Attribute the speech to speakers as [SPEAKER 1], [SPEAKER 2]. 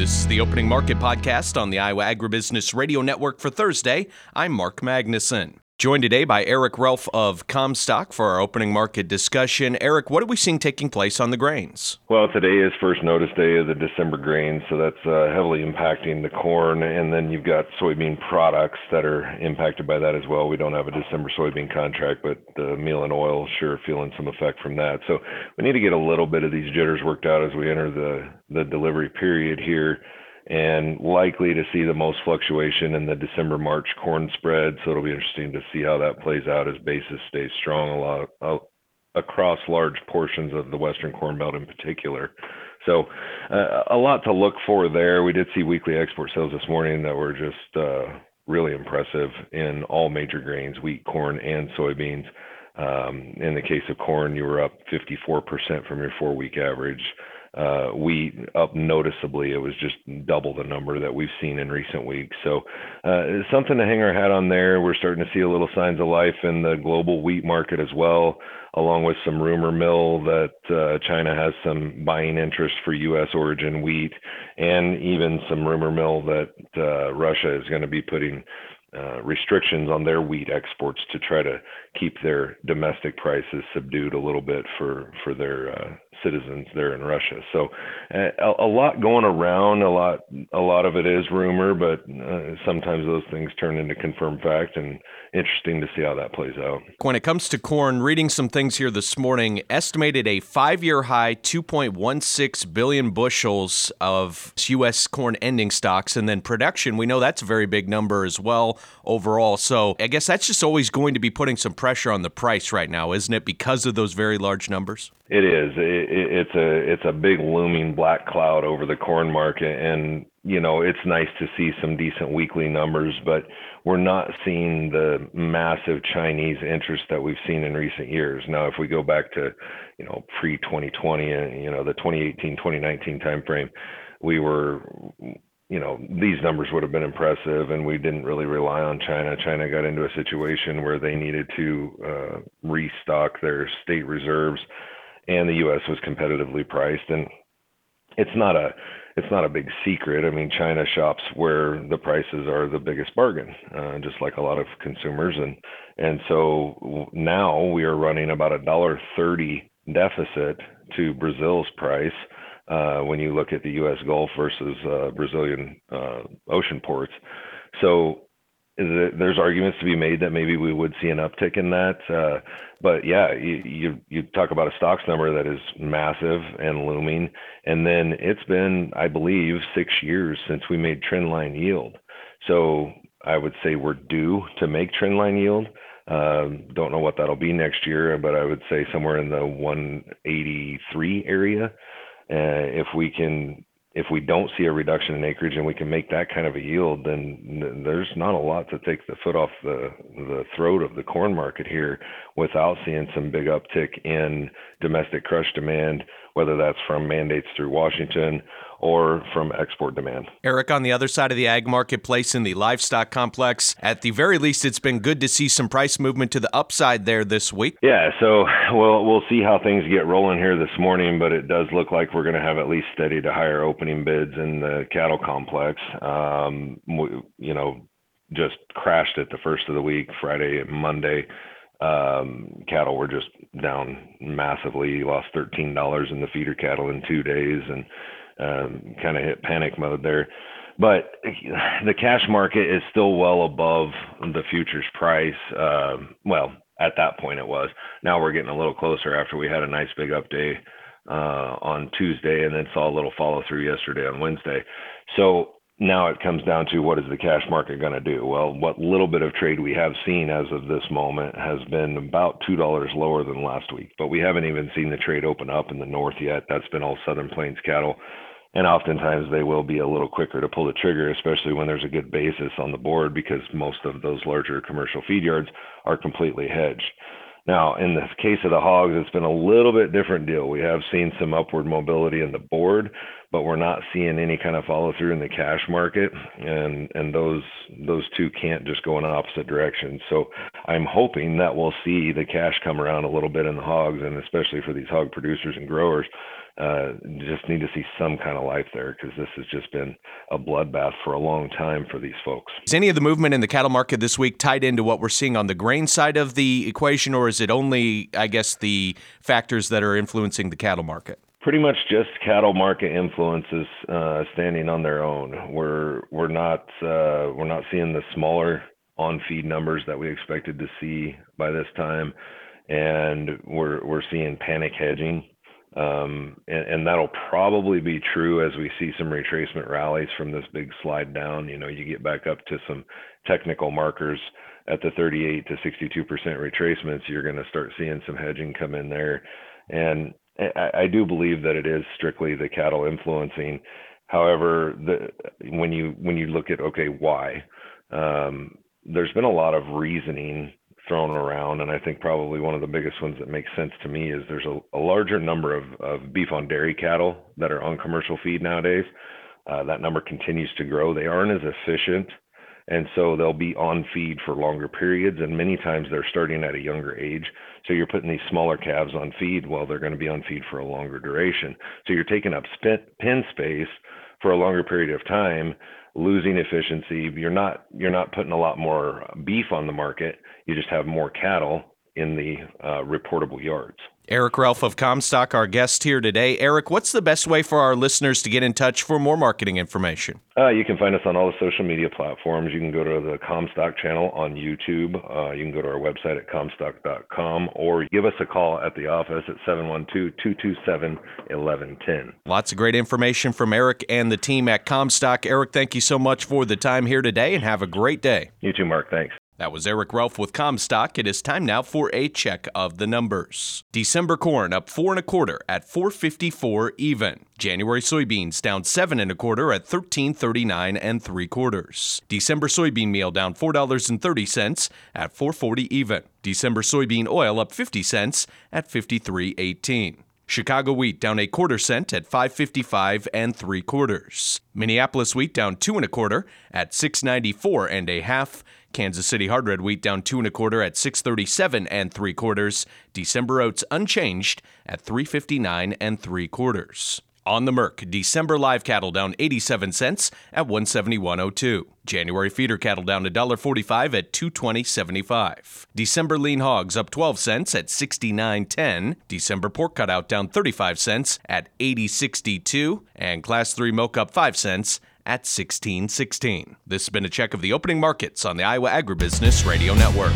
[SPEAKER 1] This is the Opening Market Podcast on the Iowa Agribusiness Radio Network for Thursday. I'm Mark Magnuson. Joined today by Eric Relph of Commstock for our opening market discussion. Eric, what are we seeing taking place on the grains?
[SPEAKER 2] Well, today is first notice day of the December grains, so that's uh, heavily impacting the corn. And then you've got soybean products that are impacted by that as well. We don't have a December soybean contract, but the meal and oil sure feeling some effect from that. So we need to get a little bit of these jitters worked out as we enter the, the delivery period here and likely to see the most fluctuation in the December March corn spread. So it'll be interesting to see how that plays out as basis stays strong a lot uh, across large portions of the Western Corn Belt in particular. So uh, a lot to look for there. We did see weekly export sales this morning that were just uh, really impressive in all major grains, wheat, corn, and soybeans. Um, in the case of corn, you were up 54% from your four week average uh, wheat up noticeably. It was just double the number that we've seen in recent weeks. So uh, something to hang our hat on there. We're starting to see a little signs of life in the global wheat market as well, along with some rumor mill that uh, China has some buying interest for U.S. origin wheat, and even some rumor mill that uh, Russia is going to be putting uh, restrictions on their wheat exports to try to keep their domestic prices subdued a little bit for for their uh, citizens there in Russia. So uh, a, a, lot going around. A lot a lot of it is rumor, but uh, sometimes those things turn into confirmed fact, and interesting to see how that plays out.
[SPEAKER 1] When it comes to corn, reading some things here this morning, estimated a five-year high, 2.16 billion bushels of U.S. corn ending stocks, and then production. We know that's a very big number as well overall. So I guess that's just always going to be putting some pressure on the price right now, isn't it? Because of those very large numbers.
[SPEAKER 2] It is. It, it's a it's a big looming black cloud over the corn market, and you know it's nice to see some decent weekly numbers, but we're not seeing the massive Chinese interest that we've seen in recent years. Now, if we go back to you know pre 2020 and you know the 2018 2019 timeframe, we were you know, these numbers would have been impressive, and we didn't really rely on China. China got into a situation where they needed to uh, restock their state reserves and the U.S. was competitively priced. And it's not a it's not a big secret. I mean, China shops where the prices are the biggest bargain, uh, just like a lot of consumers. And and so now we are running about a dollar thirty deficit to Brazil's price uh, when you look at the U.S. Gulf versus uh, Brazilian uh, ocean ports. So there's arguments to be made that maybe we would see an uptick in that. Uh, but yeah, you, you, you talk about a stocks number that is massive and looming, and then it's been, I believe, six years since we made trendline yield. So I would say we're due to make trendline yield. Um, don't know what that'll be next year, but I would say somewhere in the 183 area. Uh, if we can if we don't see a reduction in acreage and we can make that kind of a yield, then there's not a lot to take the foot off the the throat of the corn market here without seeing some big uptick in domestic crush demand, whether that's from mandates through Washington or from export demand.
[SPEAKER 1] Eric, on the other side of the ag marketplace in the livestock complex, at the very least, it's been good to see some price movement to the upside there this week.
[SPEAKER 2] Yeah, so we'll we'll see how things get rolling here this morning, but it does look like we're going to have at least steady to higher opening bids in the cattle complex. Um, you know, just crashed at the first of the week, Friday and Monday. Um, cattle were just down massively. Lost thirteen dollars in the feeder cattle in two days, and um, kind of hit panic mode there. But the cash market is still well above the futures price. Um, well, at that point it was. Now we're getting a little closer after we had a nice big up day uh, on Tuesday and then saw a little follow through yesterday on Wednesday. So now it comes down to what is the cash market going to do? Well, what little bit of trade we have seen as of this moment has been about $2 lower than last week, but we haven't even seen the trade open up in the north yet. That's been all Southern Plains cattle and oftentimes they will be a little quicker to pull the trigger, especially when there's a good basis on the board because most of those larger commercial feed yards are completely hedged. Now, in the case of the hogs, it's been a little bit different deal. We have seen some upward mobility in the board, but we're not seeing any kind of follow through in the cash market, and and those those two can't just go in opposite directions. So I'm hoping that we'll see the cash come around a little bit in the hogs, and especially for these hog producers and growers, uh, just need to see some kind of life there because this has just been a bloodbath for a long time for these folks.
[SPEAKER 1] Is any of the movement in the cattle market this week tied into what we're seeing on the grain side of the equation, or is it only, I guess, the factors that are influencing the cattle market?
[SPEAKER 2] pretty much just cattle market influences uh, standing on their own. We're we're not uh, we're not seeing the smaller on feed numbers that we expected to see by this time, and we're we're seeing panic hedging. Um, and, and that'll probably be true as we see some retracement rallies from this big slide down. You know, you get back up to some technical markers at the 38 to 62% retracements, you're going to start seeing some hedging come in there. And I, I do believe that it is strictly the cattle influencing. However, the, when you when you look at okay, why? Um, there's been a lot of reasoning thrown around, and I think probably one of the biggest ones that makes sense to me is there's a, a larger number of, of beef on dairy cattle that are on commercial feed nowadays. Uh, that number continues to grow. They aren't as efficient and so they'll be on feed for longer periods and many times they're starting at a younger age so you're putting these smaller calves on feed while they're going to be on feed for a longer duration so you're taking up pen space for a longer period of time losing efficiency. You're not you're not putting a lot more beef on the market. You just have more cattle in the uh, reportable yards
[SPEAKER 1] Eric Relph of Commstock, our guest here today. Eric, what's the best way for our listeners to get in touch for more marketing information?
[SPEAKER 2] Uh, you can find us on all the social media platforms. You can go to the Commstock channel on YouTube. Uh, you can go to our website at comstock.com or give us a call at the office at 712 227 1110.
[SPEAKER 1] Lots of great information from Eric and the team at Commstock. Eric, thank you so much for the time here today and have a great day.
[SPEAKER 2] You too, Mark. Thanks.
[SPEAKER 1] That was Eric Relph with Commstock. It is time now for a check of the numbers. December corn up four and a quarter at 454 even. January soybeans down seven and a quarter at 1339 and three quarters. December soybean meal down four dollars and thirty cents at 440 even. December soybean oil up 50 cents at 53.18. Chicago wheat down a quarter cent at 555 and three quarters. Minneapolis wheat down two and a quarter at 694 and a half. Kansas City hard red wheat down two and a quarter at 637 and three quarters. December oats unchanged at 359 and three quarters. On the Merc, December live cattle down 87 cents at 171.02. January feeder cattle down $1.45 at 220.75. December lean hogs up 12 cents at 69.10. December pork cutout down 35 cents at 80.62. And class 3 milk up 5 cents at 1616. This has been a check of the opening markets on the Iowa Agribusiness Radio Network.